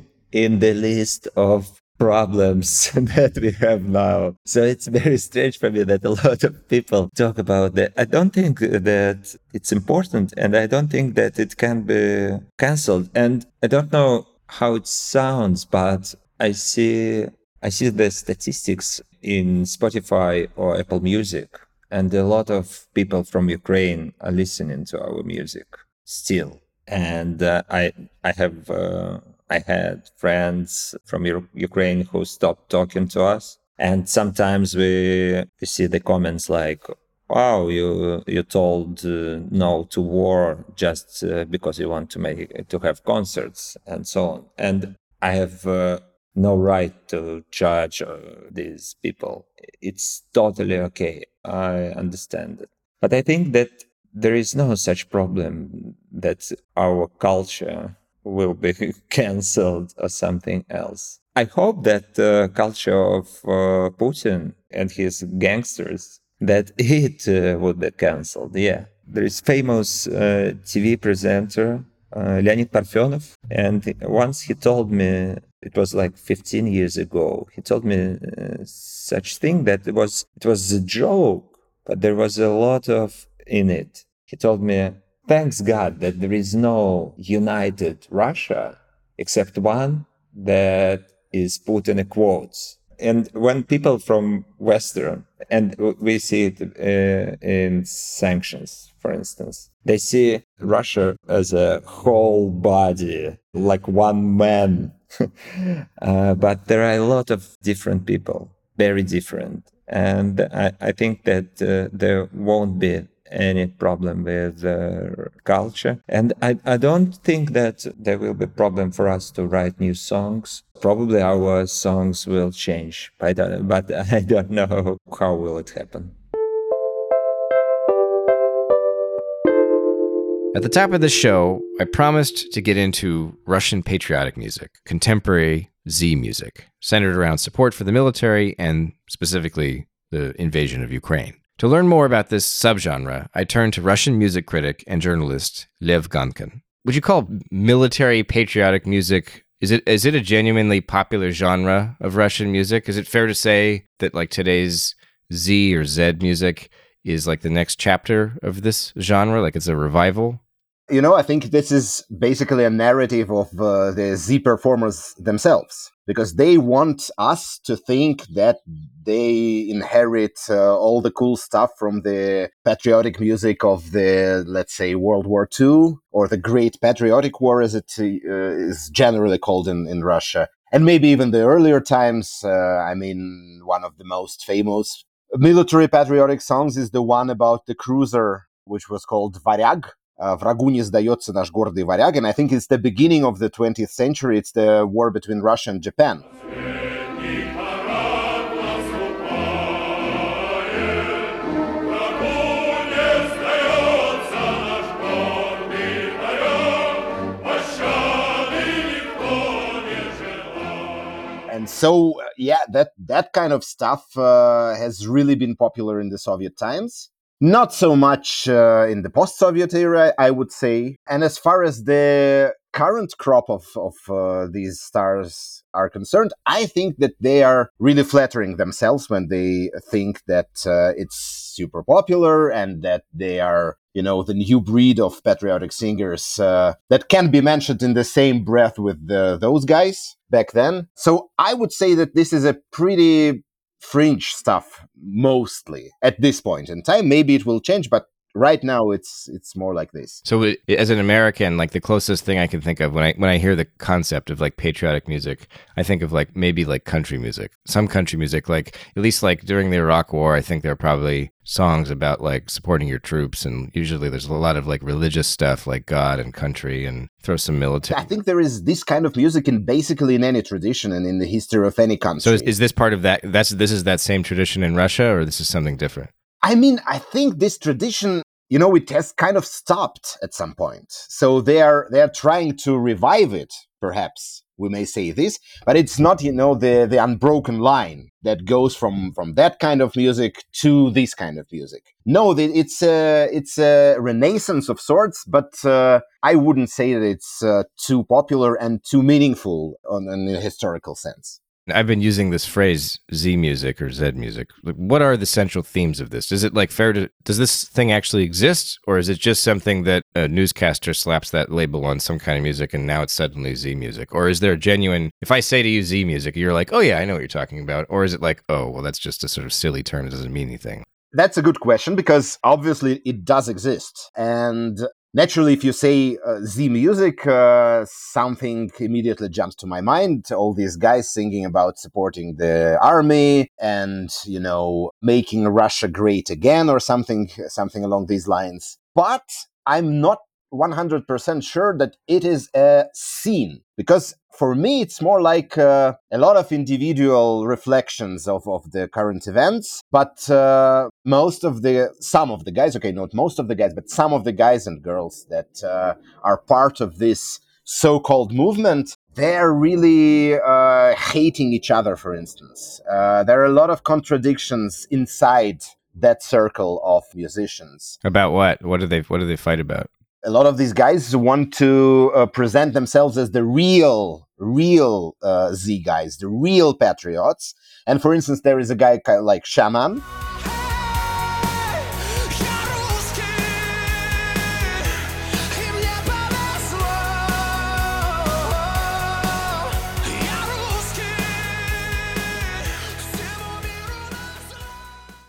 in the list of problems that we have now. So it's very strange for me that a lot of people talk about that. I don't think that it's important and I don't think that it can be cancelled. And I don't know how it sounds, but I see I see the statistics in Spotify or Apple Music and a lot of people from Ukraine are listening to our music still. And uh, I I have uh, I had friends from Ukraine who stopped talking to us. And sometimes we, we see the comments like, wow, you, you told uh, no to war just uh, because you want to make, to have concerts and so on. And I have uh, no right to judge uh, these people. It's totally okay. I understand it. But I think that there is no such problem that our culture will be cancelled or something else. I hope that the culture of uh, Putin and his gangsters that it uh, would be cancelled. Yeah, there is famous uh, TV presenter uh, Leonid Parfenov, and once he told me it was like 15 years ago. He told me uh, such thing that it was it was a joke, but there was a lot of in it. He told me thanks God that there is no united Russia except one that is put in quotes. And when people from Western, and we see it uh, in sanctions, for instance, they see Russia as a whole body, like one man. uh, but there are a lot of different people, very different. And I, I think that uh, there won't be any problem with uh, culture. And I, I don't think that there will be problem for us to write new songs. Probably our songs will change, but, uh, but I don't know how will it happen. At the top of the show, I promised to get into Russian patriotic music, contemporary Z music, centered around support for the military and specifically the invasion of Ukraine. To learn more about this subgenre, I turned to Russian music critic and journalist Lev Gankin. Would you call military patriotic music is it is it a genuinely popular genre of Russian music? Is it fair to say that like today's Z or Z music is like the next chapter of this genre, like it's a revival? You know, I think this is basically a narrative of uh, the Z performers themselves because they want us to think that they inherit uh, all the cool stuff from the patriotic music of the, let's say, World War II or the Great Patriotic War, as it uh, is generally called in, in Russia. And maybe even the earlier times. Uh, I mean, one of the most famous military patriotic songs is the one about the cruiser, which was called Varyag Uh, Врагу не сдается наш гордый варяг. And I think it's the beginning of the 20th century. It's the war between Russia and Japan. and so uh, yeah that that kind of stuff uh, has really been popular in the soviet times not so much uh, in the post-soviet era i would say and as far as the current crop of, of uh, these stars are concerned i think that they are really flattering themselves when they think that uh, it's super popular and that they are you know, the new breed of patriotic singers uh, that can be mentioned in the same breath with the, those guys back then. So I would say that this is a pretty fringe stuff mostly at this point in time. Maybe it will change, but right now it's it's more like this. So it, as an american like the closest thing i can think of when i when i hear the concept of like patriotic music i think of like maybe like country music some country music like at least like during the iraq war i think there are probably songs about like supporting your troops and usually there's a lot of like religious stuff like god and country and throw some military i think there is this kind of music in basically in any tradition and in the history of any country so is, is this part of that that's this is that same tradition in russia or this is something different I mean, I think this tradition, you know, it has kind of stopped at some point. So they are they are trying to revive it, perhaps we may say this, but it's not, you know, the the unbroken line that goes from from that kind of music to this kind of music. No, it's a it's a renaissance of sorts, but uh, I wouldn't say that it's uh, too popular and too meaningful on, in a historical sense. I've been using this phrase Z music or Z music. What are the central themes of this? Is it like fair to does this thing actually exist or is it just something that a newscaster slaps that label on some kind of music and now it's suddenly Z music? Or is there a genuine if I say to you Z music, you're like, "Oh yeah, I know what you're talking about." Or is it like, "Oh, well that's just a sort of silly term, it doesn't mean anything." That's a good question because obviously it does exist. And naturally, if you say uh, Z music, uh, something immediately jumps to my mind. All these guys singing about supporting the army and, you know, making Russia great again or something, something along these lines. But I'm not 100% sure that it is a scene. Because for me it's more like uh, a lot of individual reflections of, of the current events but uh, most of the some of the guys okay not most of the guys but some of the guys and girls that uh, are part of this so-called movement they're really uh, hating each other for instance. Uh, there are a lot of contradictions inside that circle of musicians. About what? What do they what do they fight about a lot of these guys want to uh, present themselves as the real, real uh, Z guys, the real patriots. And for instance, there is a guy like Shaman.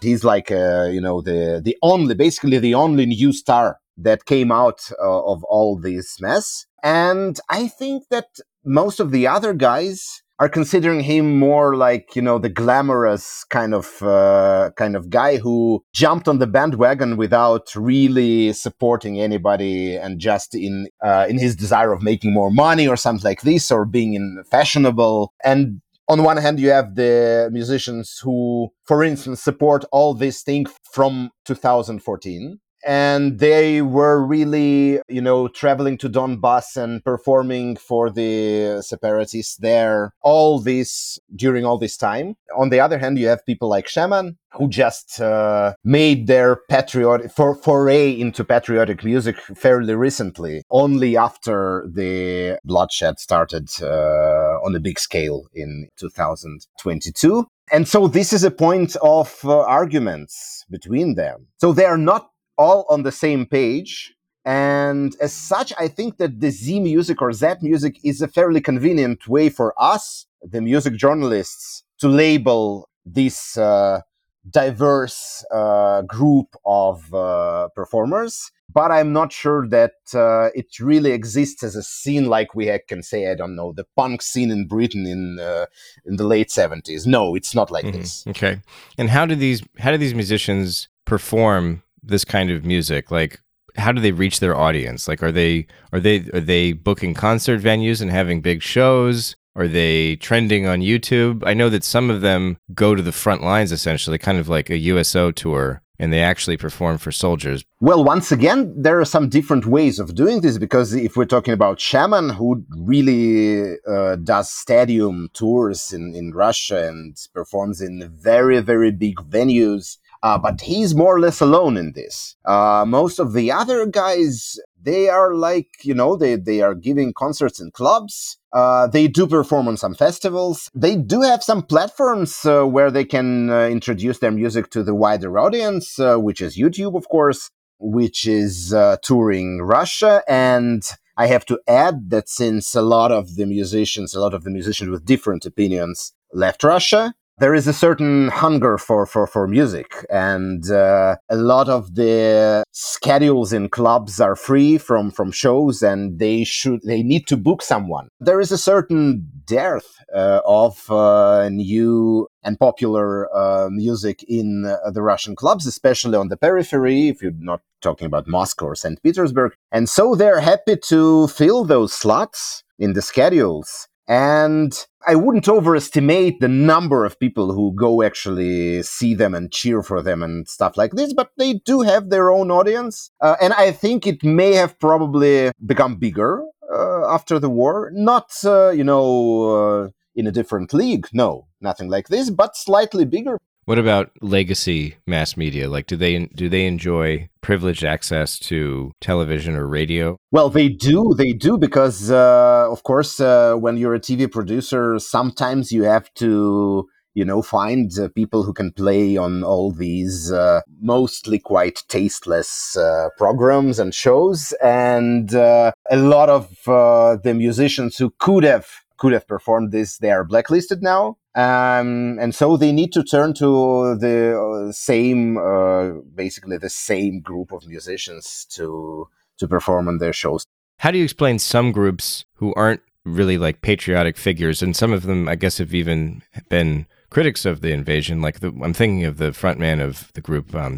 He's like, uh, you know, the the only, basically the only new star that came out uh, of all this mess. And I think that most of the other guys are considering him more like you know the glamorous kind of uh, kind of guy who jumped on the bandwagon without really supporting anybody and just in uh, in his desire of making more money or something like this or being in fashionable and on one hand you have the musicians who for instance support all this thing from 2014 and they were really, you know, traveling to Donbass and performing for the separatists there. All this during all this time. On the other hand, you have people like Shaman who just uh, made their patriotic for, foray into patriotic music fairly recently, only after the bloodshed started uh, on a big scale in 2022. And so this is a point of uh, arguments between them. So they are not all on the same page. And as such, I think that the Z music or Z music is a fairly convenient way for us, the music journalists, to label this uh, diverse uh, group of uh, performers but I'm not sure that uh, it really exists as a scene like we can say, I don't know, the punk scene in Britain in uh, in the late seventies. No, it's not like mm-hmm. this. Okay, and how do these how do these musicians perform this kind of music? Like, how do they reach their audience? Like, are they are they are they booking concert venues and having big shows? Are they trending on YouTube? I know that some of them go to the front lines essentially, kind of like a USO tour and they actually perform for soldiers. Well, once again, there are some different ways of doing this because if we're talking about Shaman, who really uh, does stadium tours in, in Russia and performs in very, very big venues, uh, but he's more or less alone in this. Uh, most of the other guys, they are like, you know, they, they are giving concerts in clubs. Uh, they do perform on some festivals. They do have some platforms uh, where they can uh, introduce their music to the wider audience, uh, which is YouTube, of course, which is touring Russia. And I have to add that since a lot of the musicians, a lot of the musicians with different opinions left Russia, there is a certain hunger for for for music and uh, a lot of the schedules in clubs are free from from shows and they should they need to book someone. There is a certain dearth uh, of uh, new and popular uh, music in uh, the russian clubs especially on the periphery if you're not talking about moscow or st petersburg. And so they're happy to fill those slots in the schedules and I wouldn't overestimate the number of people who go actually see them and cheer for them and stuff like this, but they do have their own audience. Uh, and I think it may have probably become bigger uh, after the war. Not, uh, you know, uh, in a different league. No, nothing like this, but slightly bigger. What about legacy mass media? Like, do they do they enjoy privileged access to television or radio? Well, they do. They do because, uh, of course, uh, when you're a TV producer, sometimes you have to you know, find uh, people who can play on all these uh, mostly quite tasteless uh, programs and shows. And uh, a lot of uh, the musicians who could have could have performed this, they are blacklisted now. Um, and so they need to turn to the uh, same, uh, basically the same group of musicians to to perform on their shows. How do you explain some groups who aren't really like patriotic figures, and some of them, I guess, have even been critics of the invasion. Like the, I'm thinking of the frontman of the group, um.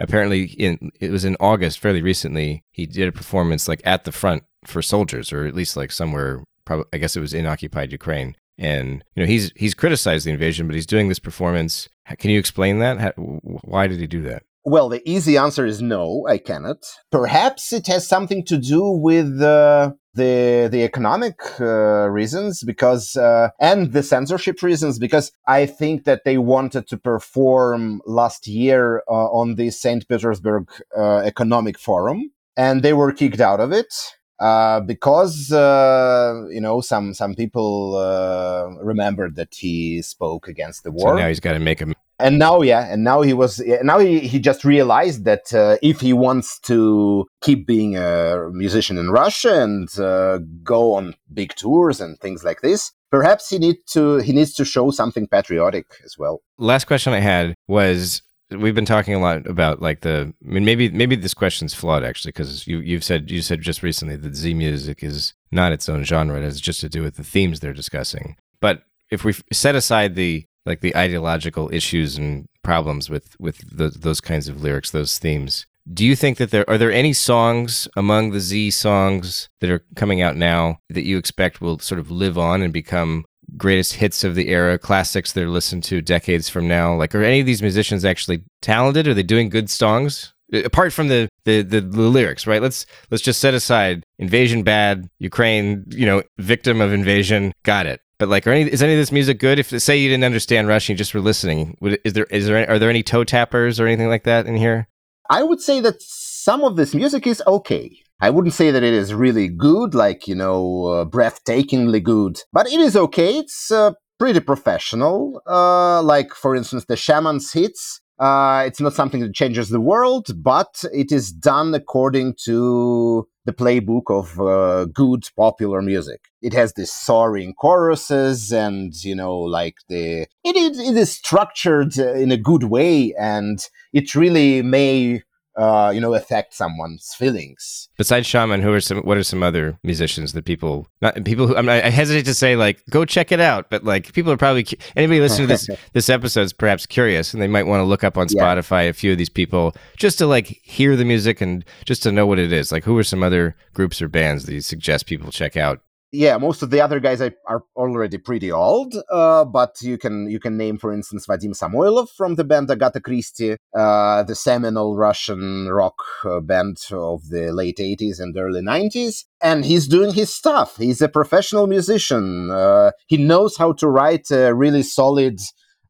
Apparently, in it was in August, fairly recently, he did a performance like at the front for soldiers, or at least like somewhere. Probably, I guess it was in occupied Ukraine, and you know he's he's criticized the invasion, but he's doing this performance. Can you explain that? How, why did he do that? Well, the easy answer is no, I cannot. Perhaps it has something to do with uh, the the economic uh, reasons because uh, and the censorship reasons because I think that they wanted to perform last year uh, on the St. Petersburg uh, Economic Forum and they were kicked out of it uh, because uh, you know some some people uh, remembered that he spoke against the war. So now he's got to make him. And now, yeah, and now he was. Now he, he just realized that uh, if he wants to keep being a musician in Russia and uh, go on big tours and things like this, perhaps he need to he needs to show something patriotic as well. Last question I had was we've been talking a lot about like the I mean maybe maybe this question's flawed actually because you you've said you said just recently that Z music is not its own genre it has just to do with the themes they're discussing. But if we set aside the like the ideological issues and problems with with the, those kinds of lyrics those themes do you think that there are there any songs among the Z songs that are coming out now that you expect will sort of live on and become greatest hits of the era, classics they're listened to decades from now? Like, are any of these musicians actually talented? Are they doing good songs? Apart from the, the, the, the lyrics, right? Let's let's just set aside invasion bad, Ukraine, you know, victim of invasion, got it. But like, are any, is any of this music good? If say you didn't understand Russian, you just were listening, would, is there is there are there any toe tappers or anything like that in here? I would say that some of this music is okay. I wouldn't say that it is really good, like, you know, uh, breathtakingly good, but it is okay. It's uh, pretty professional. Uh, like, for instance, the Shaman's hits. Uh, it's not something that changes the world, but it is done according to the playbook of uh, good popular music. It has these soaring choruses and, you know, like the, it, it, it is structured uh, in a good way and it really may uh, you know, affect someone's feelings. Besides Shaman, who are some? What are some other musicians that people, not people who I, mean, I hesitate to say like go check it out, but like people are probably anybody listening to this this episode is perhaps curious and they might want to look up on Spotify yeah. a few of these people just to like hear the music and just to know what it is. Like, who are some other groups or bands that you suggest people check out yeah, most of the other guys are, already pretty old, uh, but you can you can name, for instance, Vadim Samoilov from the band Agatha Christie, uh, the seminal Russian rock uh, band of the late '80s and early '90s, and he's doing his stuff. He's a professional musician. Uh, he knows how to write a really solid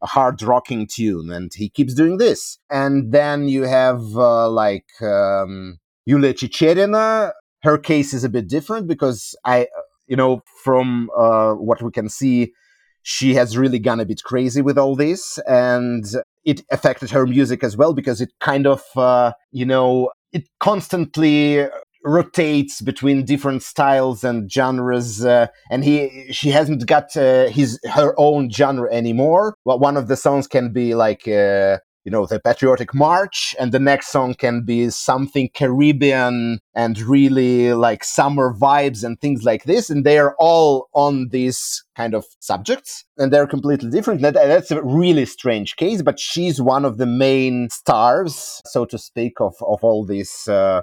hard rocking tune, and he keeps doing this. And then you have uh, like um, Yulia Chicherina. Her case is a bit different because I you know, from uh, what we can see, she has really gone a bit crazy with all this, and it affected her music as well because it kind of, uh, you know, it constantly rotates between different styles and genres uh, and he she hasn't got uh, his her own genre anymore. Well one of the songs can be like uh, you know, the patriotic march, and the next song can be something Caribbean and really like summer vibes and things like this. And they are all on these kind of subjects, and they're completely different. That, that's a really strange case, but she's one of the main stars, so to speak, of of all these uh,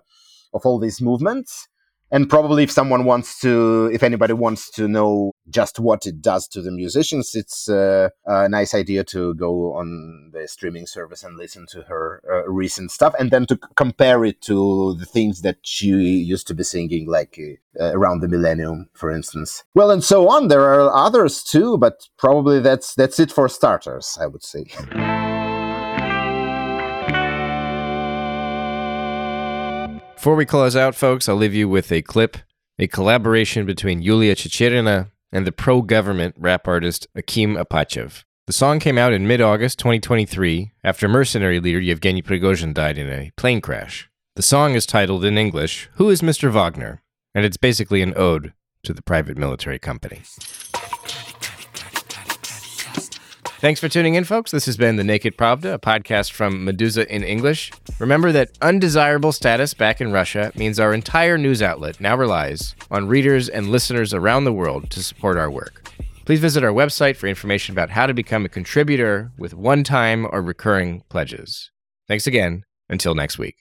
of all these movements and probably if someone wants to if anybody wants to know just what it does to the musicians it's uh, a nice idea to go on the streaming service and listen to her uh, recent stuff and then to compare it to the things that she used to be singing like uh, around the millennium for instance. Well and so on. There are others too but probably that's that's it for starters i would say Before we close out, folks, I'll leave you with a clip, a collaboration between Yulia Chicherina and the pro government rap artist Akim Apachev. The song came out in mid August 2023 after mercenary leader Yevgeny Prigozhin died in a plane crash. The song is titled in English, Who is Mr. Wagner? and it's basically an ode to the private military company. Thanks for tuning in, folks. This has been The Naked Pravda, a podcast from Meduza in English. Remember that undesirable status back in Russia means our entire news outlet now relies on readers and listeners around the world to support our work. Please visit our website for information about how to become a contributor with one time or recurring pledges. Thanks again. Until next week.